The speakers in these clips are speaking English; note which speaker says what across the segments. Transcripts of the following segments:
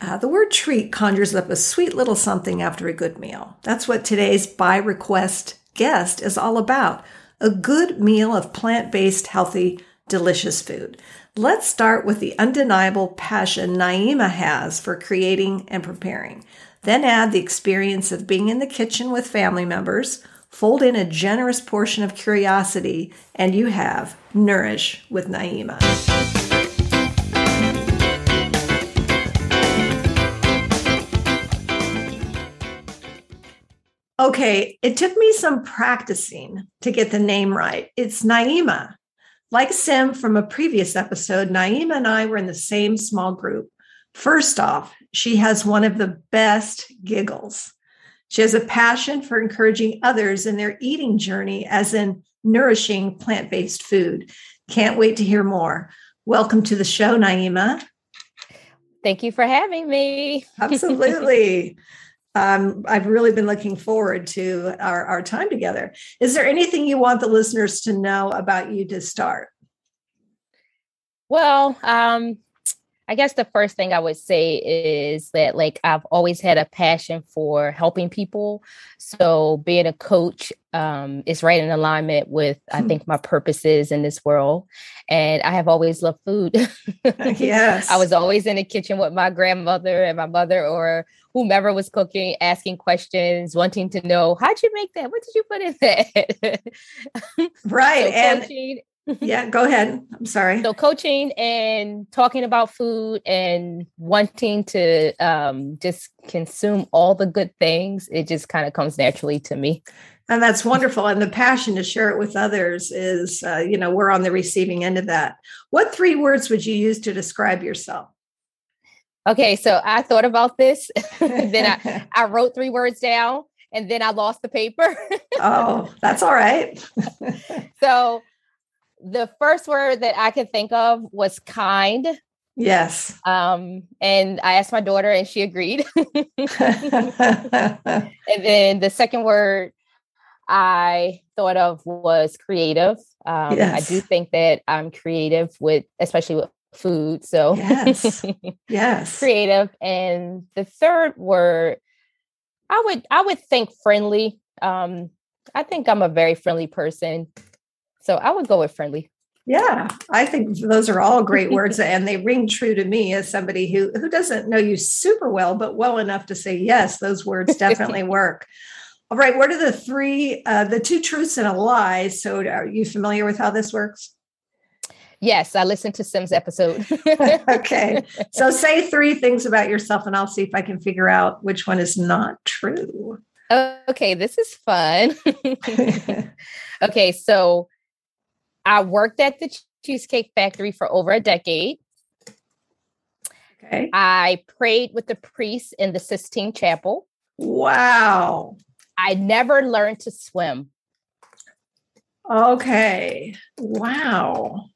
Speaker 1: Uh, the word treat conjures up a sweet little something after a good meal. That's what today's by request guest is all about a good meal of plant based, healthy, delicious food. Let's start with the undeniable passion Naima has for creating and preparing. Then add the experience of being in the kitchen with family members. Fold in a generous portion of curiosity, and you have Nourish with Naima. Okay, it took me some practicing to get the name right. It's Naima. Like Sim from a previous episode, Naima and I were in the same small group. First off, she has one of the best giggles. She has a passion for encouraging others in their eating journey, as in nourishing plant based food. Can't wait to hear more. Welcome to the show, Naima.
Speaker 2: Thank you for having me.
Speaker 1: Absolutely. um, I've really been looking forward to our, our time together. Is there anything you want the listeners to know about you to start?
Speaker 2: Well, um, I guess the first thing I would say is that like I've always had a passion for helping people. So being a coach um, is right in alignment with I think my purposes in this world. And I have always loved food.
Speaker 1: yes.
Speaker 2: I was always in the kitchen with my grandmother and my mother or whomever was cooking, asking questions, wanting to know how'd you make that? What did you put in that?
Speaker 1: right. so and coaching, yeah, go ahead. I'm sorry.
Speaker 2: So coaching and talking about food and wanting to um, just consume all the good things, it just kind of comes naturally to me.
Speaker 1: And that's wonderful. And the passion to share it with others is, uh, you know, we're on the receiving end of that. What three words would you use to describe yourself?
Speaker 2: Okay, so I thought about this. then I, I wrote three words down and then I lost the paper.
Speaker 1: oh, that's all right.
Speaker 2: so the first word that I could think of was kind.
Speaker 1: Yes.
Speaker 2: Um, and I asked my daughter and she agreed. and then the second word I thought of was creative. Um, yes. I do think that I'm creative with, especially with food. So
Speaker 1: yes, yes,
Speaker 2: creative. And the third word, I would I would think friendly. Um, I think I'm a very friendly person. So I would go with friendly.
Speaker 1: Yeah, I think those are all great words and they ring true to me as somebody who who doesn't know you super well but well enough to say yes, those words definitely work. All right, what are the three uh, the two truths and a lie? So are you familiar with how this works?
Speaker 2: Yes, I listened to Sim's episode.
Speaker 1: okay. So say three things about yourself and I'll see if I can figure out which one is not true.
Speaker 2: Okay, this is fun. okay, so I worked at the Cheesecake Factory for over a decade.
Speaker 1: Okay.
Speaker 2: I prayed with the priest in the Sistine Chapel.
Speaker 1: Wow.
Speaker 2: I never learned to swim.
Speaker 1: Okay. Wow.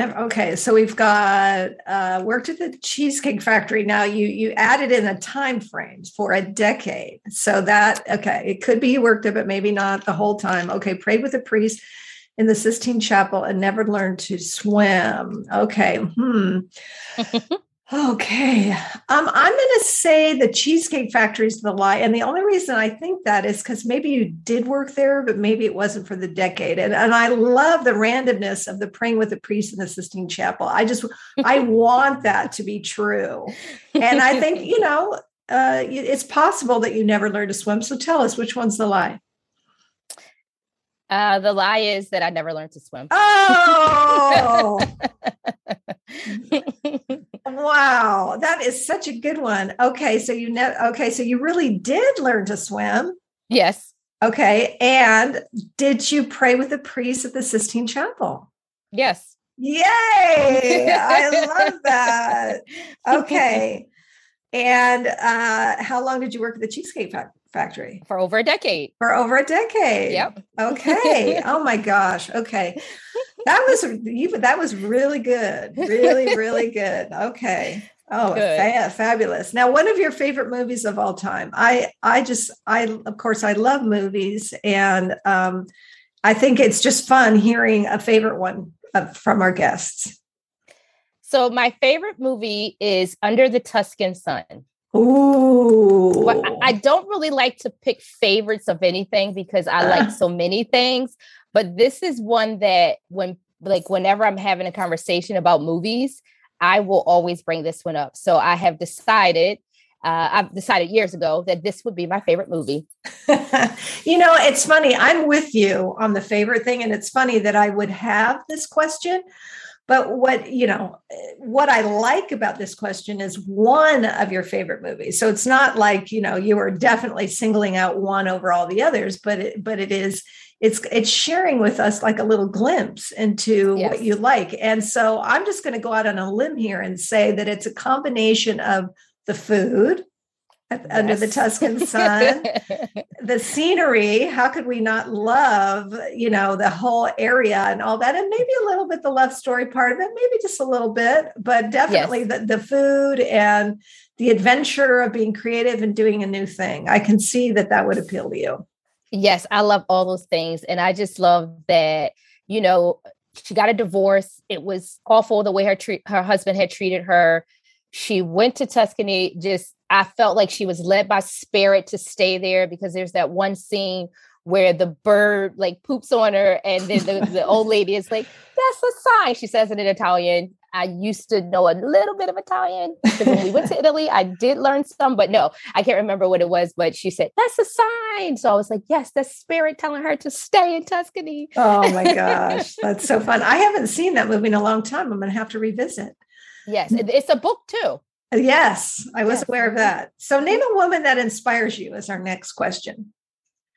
Speaker 1: Okay, so we've got uh, worked at the Cheesecake Factory. Now you you added in a time frame for a decade, so that okay, it could be you worked it, but maybe not the whole time. Okay, prayed with a priest in the Sistine Chapel and never learned to swim. Okay, hmm. Okay. Um, I'm going to say the Cheesecake Factory is the lie. And the only reason I think that is because maybe you did work there, but maybe it wasn't for the decade. And, and I love the randomness of the praying with the priest in the Sistine Chapel. I just, I want that to be true. And I think, you know, uh, it's possible that you never learned to swim. So tell us which one's the lie.
Speaker 2: Uh, the lie is that I never learned to swim.
Speaker 1: Oh, wow, that is such a good one. Okay, so you know, okay, so you really did learn to swim.
Speaker 2: Yes.
Speaker 1: Okay, and did you pray with the priest at the Sistine Chapel?
Speaker 2: Yes.
Speaker 1: Yay! I love that. Okay. And uh, how long did you work at the Cheesecake Factory?
Speaker 2: For over a decade.
Speaker 1: For over a decade.
Speaker 2: Yep.
Speaker 1: Okay. oh my gosh. Okay. That was even that was really good. Really, really good. Okay. Oh, fa- fabulous! Now, one of your favorite movies of all time. I, I just, I, of course, I love movies, and um, I think it's just fun hearing a favorite one from our guests.
Speaker 2: So, my favorite movie is Under the Tuscan Sun.
Speaker 1: Ooh.
Speaker 2: I don't really like to pick favorites of anything because I like so many things, but this is one that when like whenever I'm having a conversation about movies, I will always bring this one up. So I have decided, uh, I've decided years ago that this would be my favorite movie.
Speaker 1: you know, it's funny. I'm with you on the favorite thing. And it's funny that I would have this question. But what, you know, what I like about this question is one of your favorite movies. So it's not like, you know, you are definitely singling out one over all the others, but it, but it is it's it's sharing with us like a little glimpse into yes. what you like and so i'm just going to go out on a limb here and say that it's a combination of the food yes. under the tuscan sun the scenery how could we not love you know the whole area and all that and maybe a little bit the love story part of it maybe just a little bit but definitely yes. the, the food and the adventure of being creative and doing a new thing i can see that that would appeal to you
Speaker 2: Yes, I love all those things. And I just love that, you know, she got a divorce. It was awful the way her her husband had treated her. She went to Tuscany. Just I felt like she was led by spirit to stay there because there's that one scene where the bird like poops on her and then the, the old lady is like, that's a sign. She says it in Italian. I used to know a little bit of Italian when we went to Italy, I did learn some, but no, I can't remember what it was. But she said, That's a sign. So I was like, Yes, that's spirit telling her to stay in Tuscany.
Speaker 1: Oh my gosh, that's so fun. I haven't seen that movie in a long time. I'm going to have to revisit.
Speaker 2: Yes, it's a book too.
Speaker 1: Yes, I was yes. aware of that. So, name a woman that inspires you as our next question.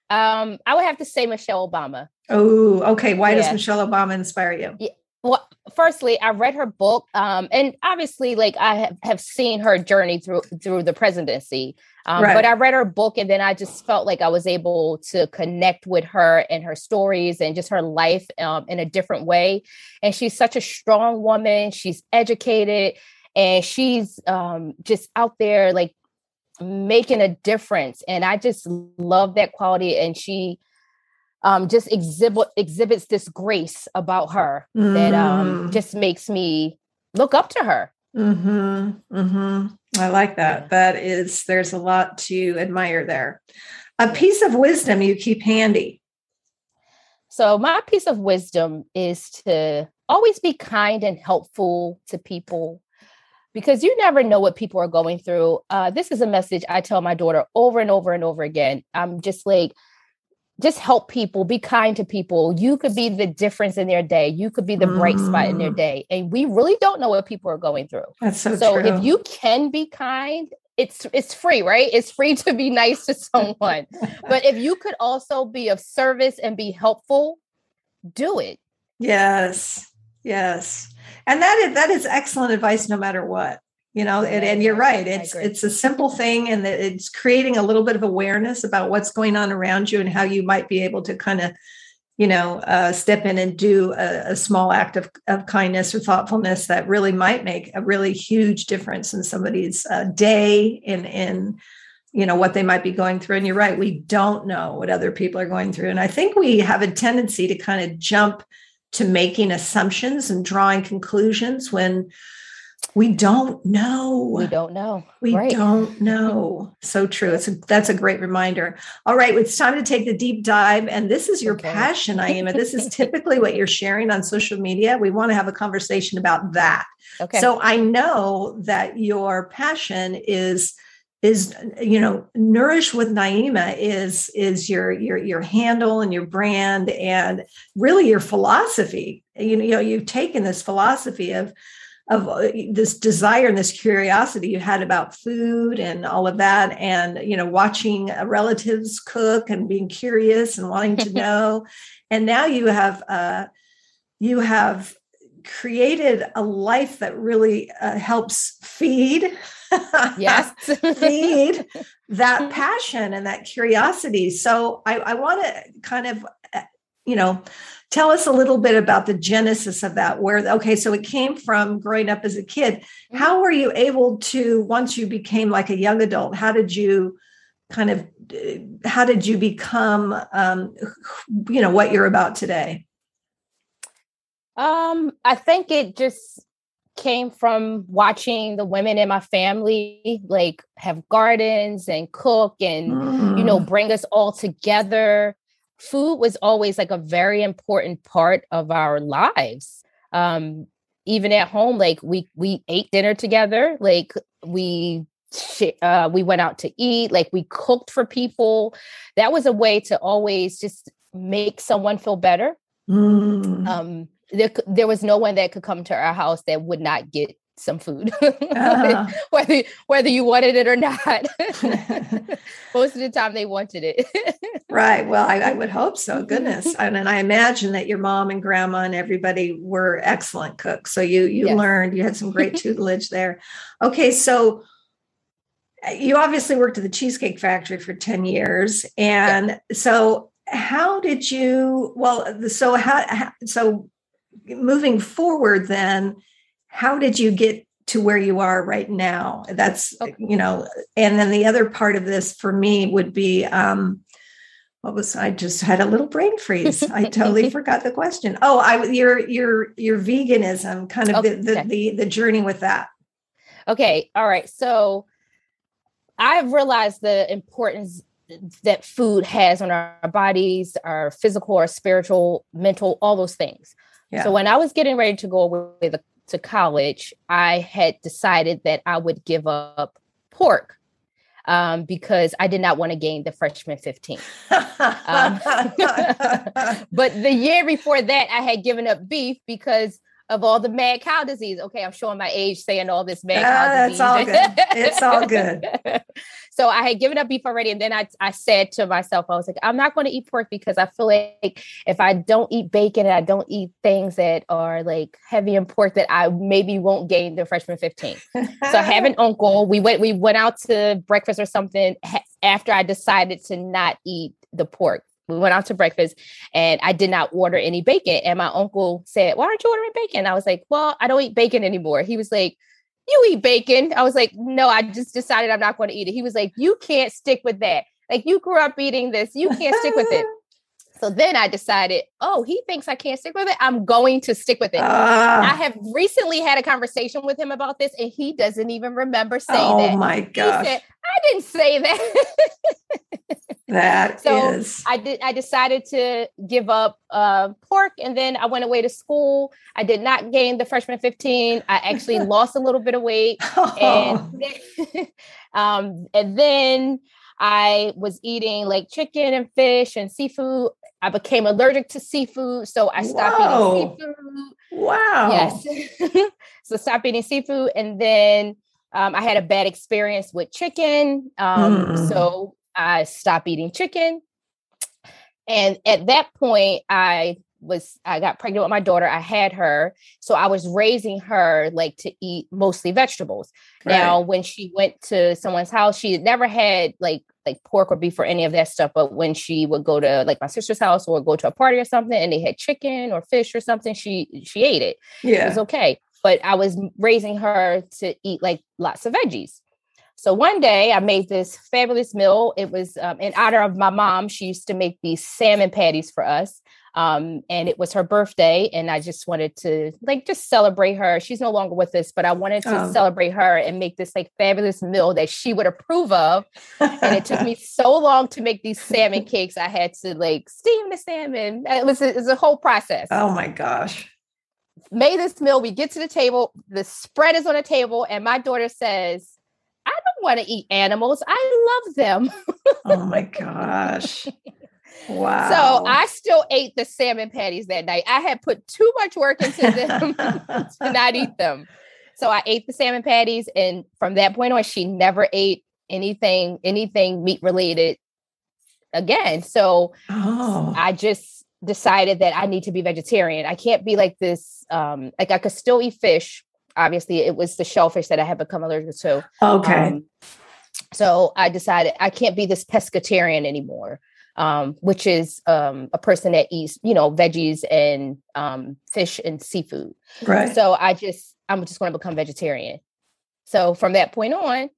Speaker 2: Um, I would have to say Michelle Obama.
Speaker 1: Oh, okay. Why does Michelle Obama inspire you?
Speaker 2: Yeah well firstly i read her book um, and obviously like i have, have seen her journey through through the presidency um, right. but i read her book and then i just felt like i was able to connect with her and her stories and just her life um, in a different way and she's such a strong woman she's educated and she's um, just out there like making a difference and i just love that quality and she um, just exhibit exhibits this grace about her mm. that um, mm. just makes me look up to her.
Speaker 1: Hmm. Hmm. I like that. That is. There's a lot to admire there. A piece of wisdom you keep handy.
Speaker 2: So my piece of wisdom is to always be kind and helpful to people because you never know what people are going through. Uh, this is a message I tell my daughter over and over and over again. I'm just like, just help people, be kind to people. You could be the difference in their day. You could be the mm. bright spot in their mm. day. And we really don't know what people are going through.
Speaker 1: That's so,
Speaker 2: so
Speaker 1: true.
Speaker 2: if you can be kind, it's it's free, right? It's free to be nice to someone. but if you could also be of service and be helpful, do it.
Speaker 1: Yes. Yes. And that is that is excellent advice no matter what you know and, and you're right it's it's a simple thing and it's creating a little bit of awareness about what's going on around you and how you might be able to kind of you know uh, step in and do a, a, small act of, of kindness or thoughtfulness that really might make a really huge difference in somebody's uh, day in in you know what they might be going through. And you're right we don't know what other people are going through. And i think we have a tendency to kind of jump to making assumptions and drawing conclusions when we don't know.
Speaker 2: We don't know.
Speaker 1: We right. don't know. So true. It's a, that's a great reminder. All right, it's time to take the deep dive. And this is your okay. passion, Naima. This is typically what you're sharing on social media. We want to have a conversation about that. Okay. So I know that your passion is is you know nourish with naima is is your your your handle and your brand and really your philosophy you know you've taken this philosophy of of uh, this desire and this curiosity you had about food and all of that and you know watching uh, relatives cook and being curious and wanting to know. And now you have uh, you have created a life that really uh, helps feed
Speaker 2: yes.
Speaker 1: feed that passion and that curiosity. So i, I want to kind of uh, you know tell us a little bit about the genesis of that where okay so it came from growing up as a kid mm-hmm. how were you able to once you became like a young adult how did you kind of uh, how did you become um, you know what you're about today
Speaker 2: um i think it just came from watching the women in my family like have gardens and cook and mm. you know mm. bring us all together food was always like a very important part of our lives. Um even at home like we we ate dinner together like we uh, we went out to eat like we cooked for people. That was a way to always just make someone feel better. Mm. um there there was no one that could come to our house that would not get some food. Uh-huh. whether whether you wanted it or not. Most of the time they wanted it.
Speaker 1: Right. Well I, I, would hope so. Goodness. And, and, i imagine that your mom and grandma and everybody were excellent cooks. So you you yes. learned you had some great tutelage there. Okay so uh, you obviously worked at the cheesecake factory for 10 years. And so how did you well so how so moving forward then how did you get to where you are right now that's okay. you know and then the other part of this for me would be um what was i just had a little brain freeze i totally forgot the question oh i your your your veganism kind of okay. the, the, the the journey with that
Speaker 2: okay all right so i've realized the importance that food has on our bodies our physical our spiritual mental all those things yeah. So when I was getting ready to go away to college, I had decided that I would give up pork um, because I did not want to gain the freshman 15. um, but the year before that, I had given up beef because of all the mad cow disease. Okay, I'm showing my age saying all this mad cow
Speaker 1: disease. It's all good. It's all good.
Speaker 2: so I had given up beef already. And then I, I said to myself, I was like, I'm not going to eat pork because I feel like if I don't eat bacon and I don't eat things that are like heavy in pork, that I maybe won't gain the freshman 15. so I have an uncle. We went, we went out to breakfast or something after I decided to not eat the pork we went out to breakfast and I did not order any bacon. And my uncle said, Why aren't you ordering bacon? I was like, Well, I don't eat bacon anymore. He was like, You eat bacon. I was like, No, I just decided I'm not going to eat it. He was like, You can't stick with that. Like, you grew up eating this, you can't stick with it. So then I decided, oh, he thinks I can't stick with it. I'm going to stick with it. Uh, I have recently had a conversation with him about this, and he doesn't even remember saying oh that.
Speaker 1: Oh my gosh.
Speaker 2: Said, I didn't say that.
Speaker 1: that
Speaker 2: so
Speaker 1: is.
Speaker 2: I did I decided to give up uh, pork and then I went away to school. I did not gain the freshman 15. I actually lost a little bit of weight. Oh. And, then, um, and then I was eating like chicken and fish and seafood I became allergic to seafood, so I stopped Whoa. eating seafood.
Speaker 1: Wow.
Speaker 2: Yes. so stop eating seafood, and then um, I had a bad experience with chicken. Um, mm. So I stopped eating chicken, and at that point, I was I got pregnant with my daughter. I had her, so I was raising her like to eat mostly vegetables. Right. Now, when she went to someone's house, she had never had like like pork or beef or any of that stuff. But when she would go to like my sister's house or go to a party or something, and they had chicken or fish or something, she she ate it. Yeah, it was okay. But I was raising her to eat like lots of veggies. So one day I made this fabulous meal. It was um, in honor of my mom. She used to make these salmon patties for us. Um, and it was her birthday, and I just wanted to like just celebrate her. She's no longer with us, but I wanted to oh. celebrate her and make this like fabulous meal that she would approve of. and it took me so long to make these salmon cakes. I had to like steam the salmon. It was, it was a whole process.
Speaker 1: Oh my gosh.
Speaker 2: Made this meal. We get to the table. The spread is on the table, and my daughter says, I don't want to eat animals. I love them.
Speaker 1: oh my gosh. Wow.
Speaker 2: So I still ate the salmon patties that night. I had put too much work into them to not eat them. So I ate the salmon patties. And from that point on, she never ate anything, anything meat related again. So oh. I just decided that I need to be vegetarian. I can't be like this. Um, like I could still eat fish. Obviously, it was the shellfish that I had become allergic to.
Speaker 1: Okay.
Speaker 2: Um, so I decided I can't be this pescatarian anymore, um, which is um, a person that eats, you know, veggies and um, fish and seafood.
Speaker 1: right.
Speaker 2: So I just, I'm just going to become vegetarian. So from that point on,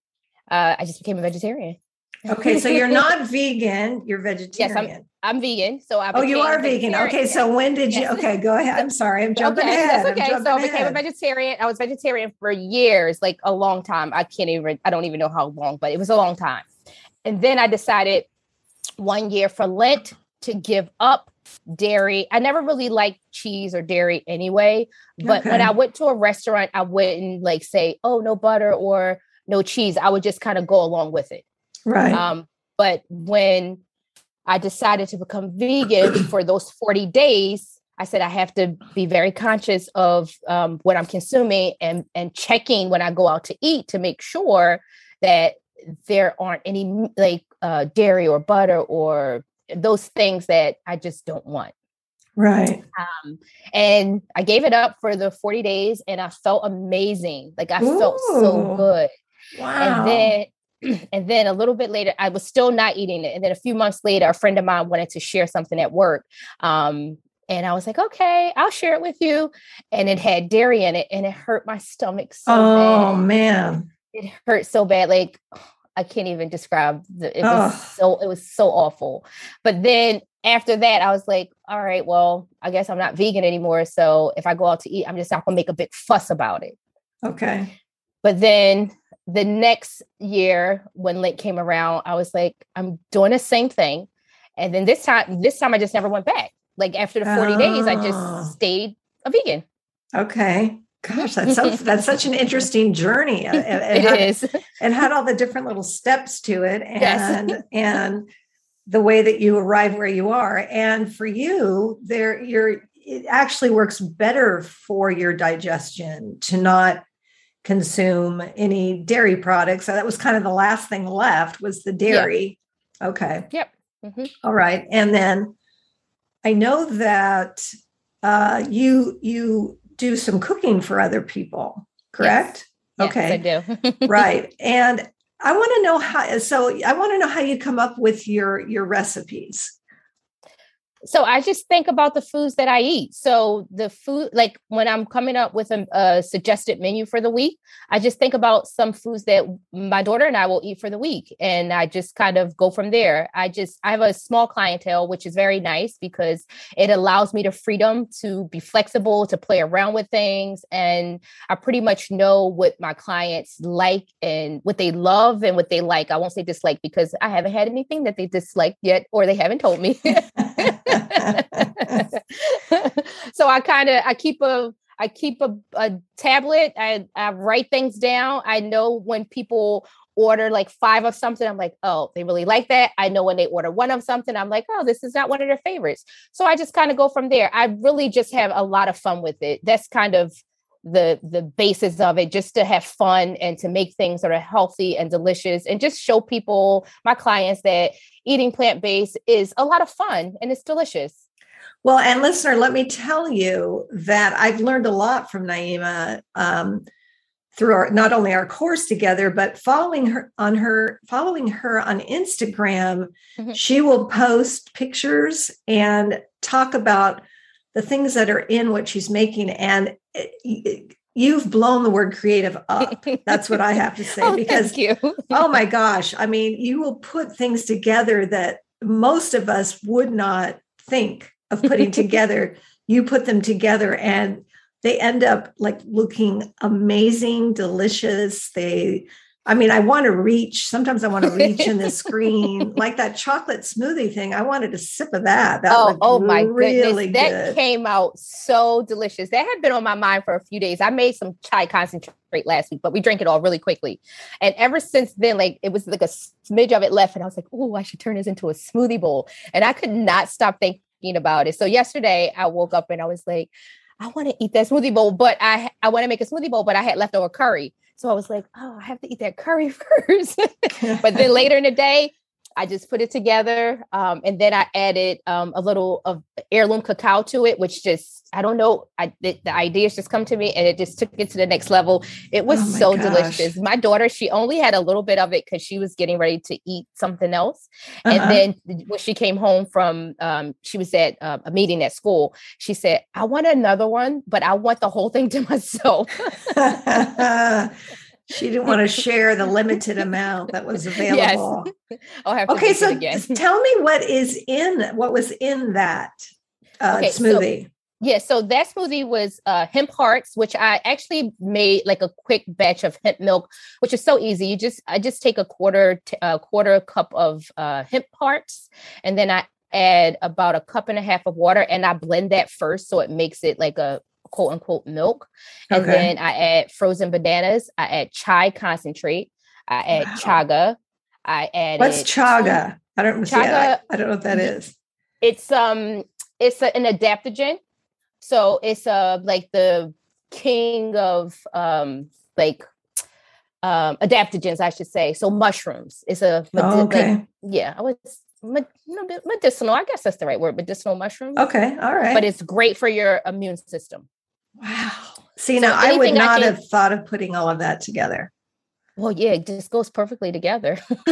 Speaker 2: uh, I just became a vegetarian.
Speaker 1: okay. So you're not vegan. You're vegetarian.
Speaker 2: Yes, I'm I'm vegan, so I.
Speaker 1: oh, you are vegan. Okay. So when did you?
Speaker 2: Yes.
Speaker 1: Okay. Go ahead. I'm sorry. I'm jumping
Speaker 2: okay,
Speaker 1: ahead.
Speaker 2: That's okay. So I became a vegetarian. I was vegetarian for years, like a long time. I can't even, I don't even know how long, but it was a long time. And then I decided one year for Lent to give up dairy. I never really liked cheese or dairy anyway. But when I went to a restaurant, I wouldn't like say, oh, no butter or no cheese. I would just kind of go along with it.
Speaker 1: Right.
Speaker 2: Um, but when I decided to become vegan for those 40 days, I said I have to be very conscious of um, what I'm consuming and and checking when I go out to eat to make sure that there aren't any like uh, dairy or butter or those things that I just don't want.
Speaker 1: right.
Speaker 2: Um, and I gave it up for the 40 days and I felt amazing. Like I felt so good
Speaker 1: Wow.
Speaker 2: and then and then a little bit later i was still not eating it and then a few months later a friend of mine wanted to share something at work um, and i was like okay i'll share it with you and it had dairy in it and it hurt my stomach so
Speaker 1: oh
Speaker 2: bad
Speaker 1: man.
Speaker 2: It hurt so bad like i can't even describe the it was
Speaker 1: Ugh.
Speaker 2: so it was so awful but then after that i was like all right well i guess i'm not vegan anymore so if i go out to eat i'm just not gonna make a big fuss about it
Speaker 1: Okay.
Speaker 2: but then the next year when Lent came around, I was like, I'm doing the same thing. And then this time, this time I just never went back. Like after the 40 days, I just oh. stayed a vegan.
Speaker 1: Okay. Gosh, that's so that's such an interesting journey. uh, and- and
Speaker 2: It
Speaker 1: had-
Speaker 2: is.
Speaker 1: and had all the different little steps to it
Speaker 2: Yes.
Speaker 1: and and the way that you arrive where you are and for you there you're it actually works better for your digestion to not consume any dairy products so that was kind of the last thing left was the dairy okay
Speaker 2: Yep. Mhm.
Speaker 1: all right and then i know that uh you you do some cooking for other people correct?
Speaker 2: Yes,
Speaker 1: okay.
Speaker 2: I do.
Speaker 1: right. And i want to know how so i want to know how you come up with your your recipes
Speaker 2: so I just think about the foods that I eat. So the food, like when I'm coming up with a, a suggested menu for the week, I just think about some foods that my daughter and I will eat for the week, and I just kind of go from there. I just I have a small clientele, which is very nice because it allows me the freedom to be flexible, to play around with things, and I pretty much know what my clients like and what they love and what they like. I won't say dislike because I haven't had anything that they dislike yet, or they haven't told me. so I kind of I keep a I keep a, a tablet. I, I write things down. I know when people order like five of something, I'm like, oh, they really like that. I know when they order one of something, I'm like, oh, this is not one of their favorites. So I just kind of go from there. I really just have a lot of fun with it. That's kind of the the basis of it just to have fun and to make things that are healthy and delicious and just show people my clients that eating plant-based is a lot of fun and it's delicious
Speaker 1: well and listener let me tell you that i've learned a lot from naima um, through our not only our course together but following her on her following her on instagram
Speaker 2: Mhm.
Speaker 1: she will post pictures and talk about the things that are in what she's making and Eh, it- it- eh, you've blown the word creative up. That's what i have to say
Speaker 2: oh,
Speaker 1: because
Speaker 2: thank you.
Speaker 1: oh my gosh i mean you will put things together that most of us would not think of putting together. You put them together and they end up like looking amazing delicious. They i mean i want to reach sometimes i want to reach in the screen like that chocolate smoothie thing i wanted a sip of that that
Speaker 2: oh, oh my
Speaker 1: really
Speaker 2: goodness. That
Speaker 1: good.
Speaker 2: came out so delicious. That had been on my mind for a few days. I made some chai concentrate last week, but we drank it all really quickly. And ever since then, like it was like a smidge of it left. And I was like, oh, I should turn this into a smoothie bowl. And I could not stop thinking about it. So yesterday I woke up and I was like, I want to eat that smoothie bowl, but I I want to make a smoothie bowl, but I had leftover curry. So I was like, oh, I have to eat that curry first. but then later in the day, I just put it together, um, and then I added um, a little of heirloom cacao to it, which just I don't know. I the, the ideas just come to me, and it just took it to the next level. It was
Speaker 1: Oh
Speaker 2: so
Speaker 1: gosh.
Speaker 2: delicious. My daughter, she only had a little bit of it because she was getting ready to eat something else,
Speaker 1: Uh-huh.
Speaker 2: and then when she came home from, um, she was at uh, a meeting at school. She said, "I want another one, but I want the whole thing to myself."
Speaker 1: she didn't want to share the limited amount that was available.
Speaker 2: I'll have
Speaker 1: Okay, so tell me what is in what was in that uh,
Speaker 2: Okay, so-
Speaker 1: smoothie.
Speaker 2: Yeah, so that smoothie was uh, hemp hearts, which I actually made like a quick batch of hemp milk, which is so easy. You just I just take a quarter t- a quarter cup of uh, hemp hearts, and then I add about a cup and a half of water, and I blend that first, so it makes it like a quote unquote milk. And
Speaker 1: Okay.
Speaker 2: then I add frozen bananas. I add chai concentrate. I add
Speaker 1: Wow.
Speaker 2: chaga. I add
Speaker 1: What's chaga? I don't
Speaker 2: Chaga-
Speaker 1: I don't know what that is.
Speaker 2: it's um it's a, an adaptogen so it's uh like the king of um like um adaptogens i should say so mushrooms it's a
Speaker 1: Oh,
Speaker 2: like-
Speaker 1: okay.
Speaker 2: yeah i was med- no, me- medicinal i guess that's the right word medicinal mushroom.
Speaker 1: Okay. All right.
Speaker 2: but it's great for your immune system
Speaker 1: wow. See,
Speaker 2: So
Speaker 1: now I would
Speaker 2: anything I
Speaker 1: not
Speaker 2: can-
Speaker 1: have thought of putting all of that together.
Speaker 2: well yeah it just goes perfectly together but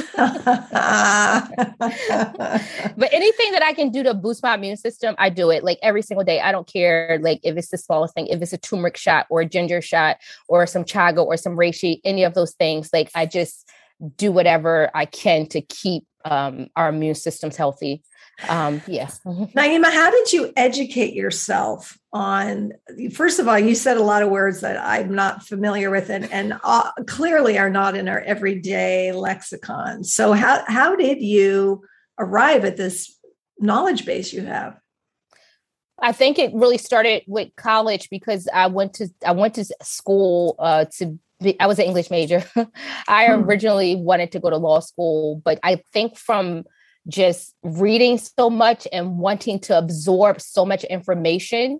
Speaker 2: anything that I can do to boost my immune system, I do it like every single day. I don't care like if it's the smallest thing, if it's a turmeric shot or a ginger shot or some chaga or some reishi, any of those things. Like I just do whatever I can to keep um, our immune systems healthy. Um, yeah.
Speaker 1: Naima, how did you educate yourself on? First of all, you said a lot of words that I'm not familiar with, and and uh, clearly are not in our everyday lexicon. So how how did you arrive at this knowledge base you have?
Speaker 2: I think it really started with college because I went to I went to school uh, to be, I was an English major. I
Speaker 1: Hmm.
Speaker 2: originally wanted to go to law school, but I think from just reading so much and wanting to absorb so much information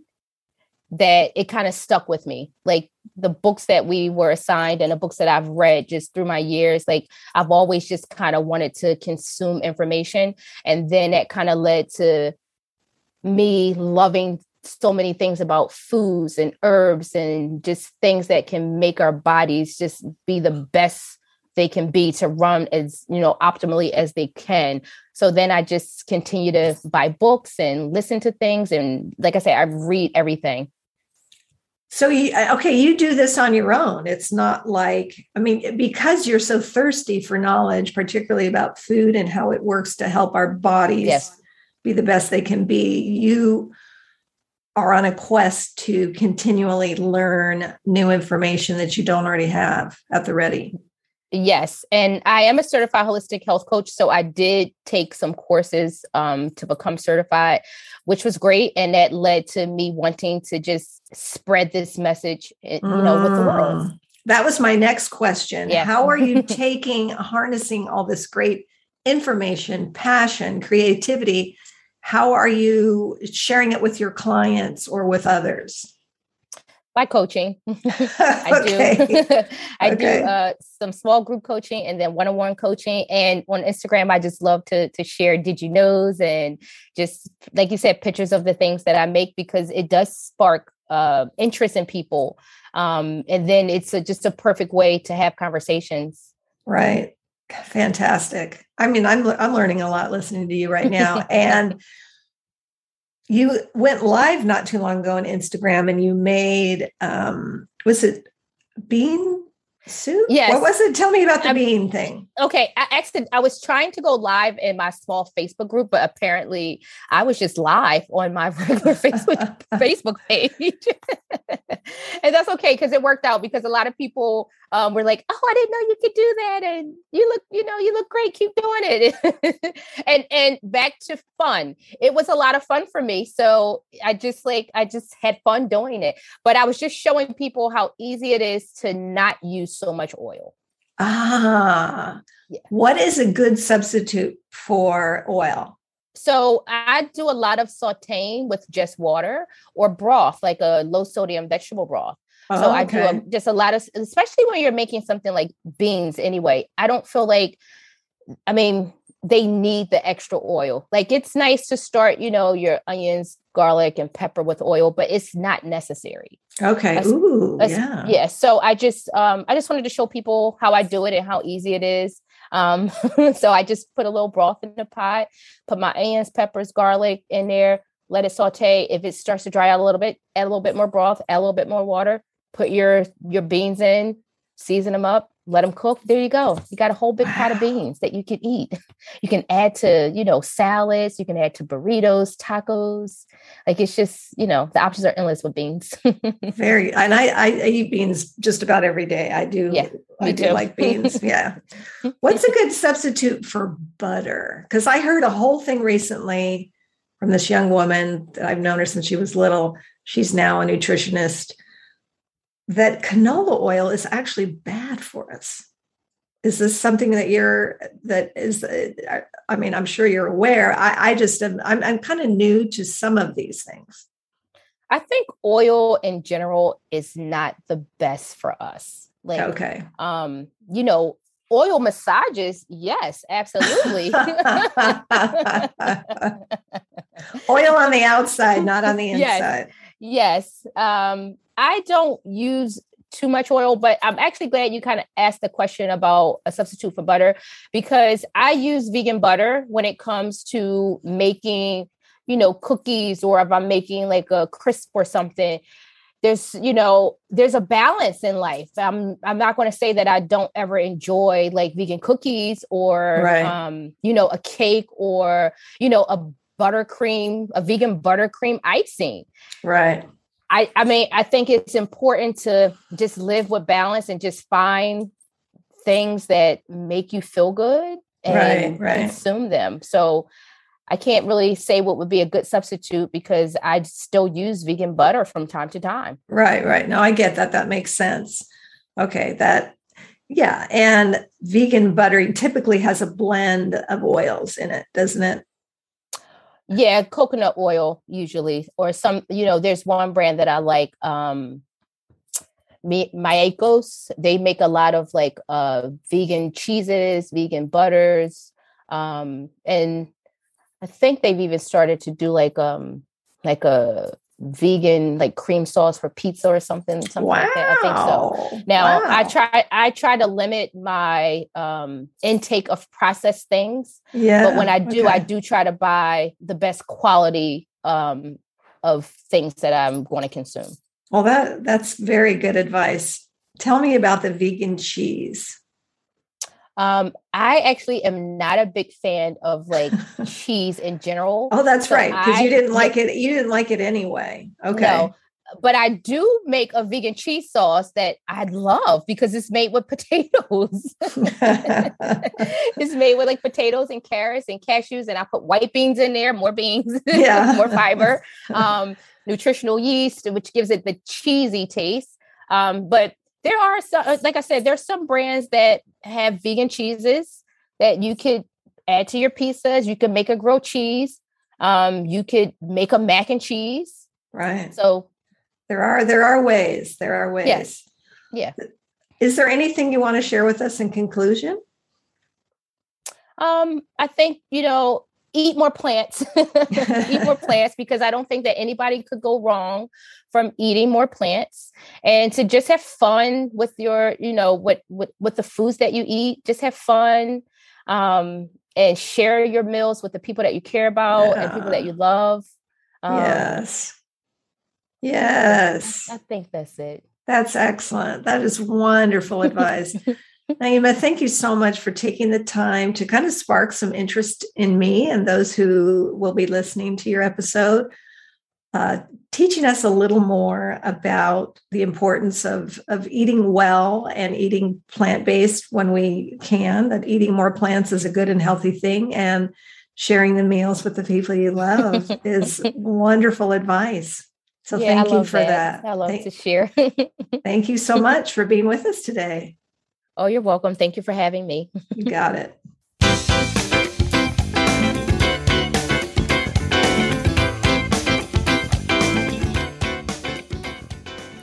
Speaker 2: that it kind of stuck with me. Like the books that we were assigned and the books that I've read just through my years, like I've always just kind of wanted to consume information. And then that kind of led to me loving so many things about foods and herbs and just things that can make our bodies just be the best they can be to run as you know optimally as they can so then i just continue to buy books and listen to things and like i say i read everything
Speaker 1: So you uh, okay, you do this on your own. It's not like I mean because you're so thirsty for knowledge, particularly about food and how it works to help our bodies
Speaker 2: Yes.
Speaker 1: be the best they can be. You are on a quest to continually learn new information that you don't already have at the ready.
Speaker 2: Yes, and I am a certified holistic health coach, so I did take some courses um, to become certified, which was great, and that led to me wanting to just spread this message, eh, you know, with the world.
Speaker 1: Mm. That was my next question.
Speaker 2: Yeah.
Speaker 1: How are you taking, harnessing all this great information, passion, creativity? How are you sharing it with your clients or with others?
Speaker 2: By coaching, I do. I
Speaker 1: Okay.
Speaker 2: do uh, some small group coaching and then one-on-one coaching. And on Instagram, I just love to to share did you knows and just like you said, pictures of the things that I make because it does spark uh, interest in people. Um, and then it's a, just a perfect way to have conversations.
Speaker 1: Right. Fantastic. I mean, I'm I'm learning a lot listening to you right now. and you went live not too long ago on Instagram and you made um was it bean soup?
Speaker 2: Yes.
Speaker 1: What was it? Tell me about the
Speaker 2: I'm-
Speaker 1: bean thing.
Speaker 2: Okay, I actually I was trying to go live in my small Facebook group, but apparently I was just live on my regular Facebook Facebook page. and that's okay because it worked out because a lot of people um, were like, "Oh, I didn't know you could do that," and you look, you know, you look great. Keep doing it. and and back to fun. It was a lot of fun for me, so I just like I just had fun doing it. But I was just showing people how easy it is to not use so much oil.
Speaker 1: Ah.
Speaker 2: Yeah.
Speaker 1: What is a good substitute for oil?
Speaker 2: So I do a lot of sauteing with just water or broth, like a low sodium vegetable broth. So
Speaker 1: Oh,
Speaker 2: I do a, just a lot of, especially when you're making something like beans. Anyway, I don't feel like, I mean, they need the extra oil. Like it's nice to start, you know, your onions, garlic, and pepper with oil, but it's not necessary.
Speaker 1: Okay. Ooh, yeah.
Speaker 2: Yeah. So I just um I just wanted to show people how I do it and how easy it is. Um, so I just put a little broth in the pot, put my onions, peppers, garlic in there, let it saute. If it starts to dry out a little bit, add a little bit more broth, add a little bit more water, put your your beans in, season them up, let them cook. There you go. You got a whole big wow. pot of beans that you can eat. You can add to, you know, salads, you can add to burritos, tacos. Like it's just, you know, the options are endless with beans.
Speaker 1: Very and I, I eat beans just about every day. I do yeah, I do like beans. Yeah. What's a good substitute for butter? Because I heard a whole thing recently from this young woman that I've known her since she was little. She's now a nutritionist that canola oil is actually for us. Is this something that you're that is? I mean, I'm sure you're aware. I, I just am. I'm, I'm kind of new to some of these things.
Speaker 2: I think oil in general is not the best for us.
Speaker 1: Like, okay,
Speaker 2: um, you know, oil massages, yes, absolutely. oil
Speaker 1: on the outside, not on the inside.
Speaker 2: Yes. yes. Um, I don't use too much oil, but I'm actually glad you kind of asked the question about a substitute for butter because I use vegan butter when it comes to making, you know, cookies or if I'm making like a crisp or something. There's, you know, there's a balance in life. I'm I'm not going to say that I don't ever enjoy like vegan cookies or right. um, you know, a cake or, you know, a buttercream, a vegan buttercream icing.
Speaker 1: Right
Speaker 2: I, I mean, I think it's important to just live with balance and just find things that make you feel good and right, right. consume them. So I can't really say what would be a good substitute because I still use vegan butter from time to time.
Speaker 1: Right, right. No, I get that. That makes sense. Okay, that yeah, and vegan butter typically has a blend of oils in it, doesn't it?
Speaker 2: Yeah coconut oil usually or some you know there's one brand that i like um Miyoko's, they make a lot of like uh vegan cheeses, vegan butters. Um and I think they've even started to do like um like a vegan like cream sauce for pizza or something something wow. like that i think so now wow. i try i try to limit my um intake of processed things yeah but when i do okay. i do try to buy the best quality um of things that i'm going to consume
Speaker 1: well that that's very good advice tell me about the vegan cheese
Speaker 2: um, I actually am not a big fan of like cheese in general.
Speaker 1: Oh, that's so right. Because you didn't like it. You didn't like it anyway. Okay. No,
Speaker 2: but I do make a vegan cheese sauce that I love because it's made with potatoes. it's made with like potatoes and carrots and cashews, and I put white beans in there, more beans, yeah. more fiber, um, nutritional yeast, which gives it the cheesy taste. Um, but there are some, uh, like I said, there's some brands that have vegan cheeses that you could add to your pizzas. You could make a grilled cheese. Um, you could make a mac and cheese.
Speaker 1: Right.
Speaker 2: So
Speaker 1: there are there are ways. There are ways.
Speaker 2: Yes. Yeah.
Speaker 1: Is there anything you want to share with us in conclusion?
Speaker 2: Um, I think you know eat more plants eat more plants because i don't think that anybody could go wrong from eating more plants. And to just have fun with your you know with with, with the foods that you eat just have fun um, and share your meals with the people that you care about yeah. and people that you love.
Speaker 1: Um, yes. Yes.
Speaker 2: I think that's it.
Speaker 1: That's excellent. That is wonderful advice Naima, thank you so much for taking the time to kind of spark some interest in me and those who will be listening to your episode, uh, teaching us a little more about the importance of, of eating well and eating plant based when we can, that eating more plants is a good and healthy thing, and sharing the meals with the people you love is wonderful advice. So yeah, thank you for that.
Speaker 2: that. I love
Speaker 1: thank,
Speaker 2: to share.
Speaker 1: thank you so much for being with us today.
Speaker 2: Oh, you're welcome. Thank you for having me.
Speaker 1: you got it.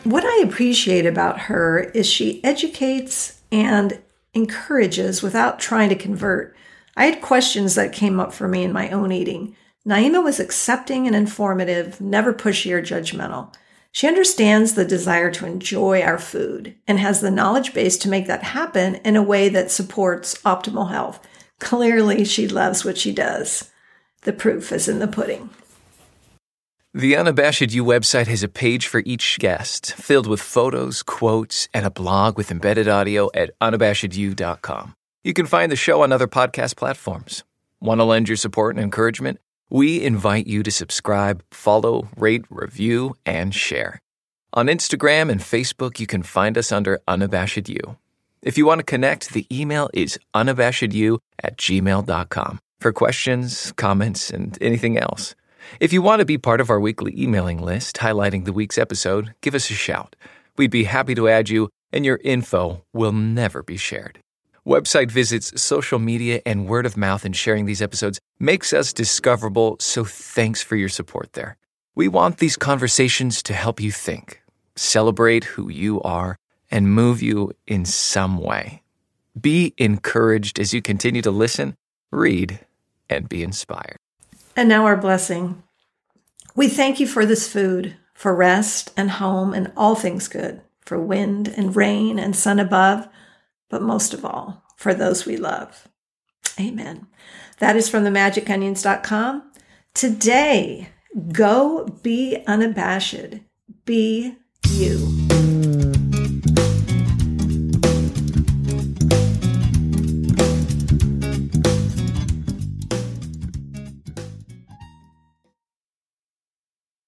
Speaker 1: What I appreciate about her is she educates and encourages without trying to convert. I had questions that came up for me in my own eating. Naima was accepting and informative, never pushy or judgmental. She understands the desire to enjoy our food and has the knowledge base to make that happen in a way that supports optimal health. Clearly, she loves what she does. The proof is in the pudding.
Speaker 3: The Unabashed You website has a page for each guest, filled with photos, quotes, and a blog with embedded audio at unabashedyou.com. You can find the show on other podcast platforms. Want to lend your support and encouragement? We invite you to subscribe, follow, rate, review, and share. On Instagram and Facebook, you can find us under Unabashed You. If you want to connect, the email is unabashedyou at gmail.com for questions, comments, and anything else. If you want to be part of our weekly emailing list highlighting the week's episode, give us a shout. We'd be happy to add you, and your info will never be shared. Website visits, social media, and word of mouth in sharing these episodes makes us discoverable, so thanks for your support there. We want these conversations to help you think, celebrate who you are, and move you in some way. Be encouraged as you continue to listen, read, and be inspired.
Speaker 1: And now our blessing. We thank you for this food, for rest and home and all things good, for wind and rain and sun above, but most of all, for those we love. Amen. That is from themagiconions.com. Today, go be unabashed. Be you.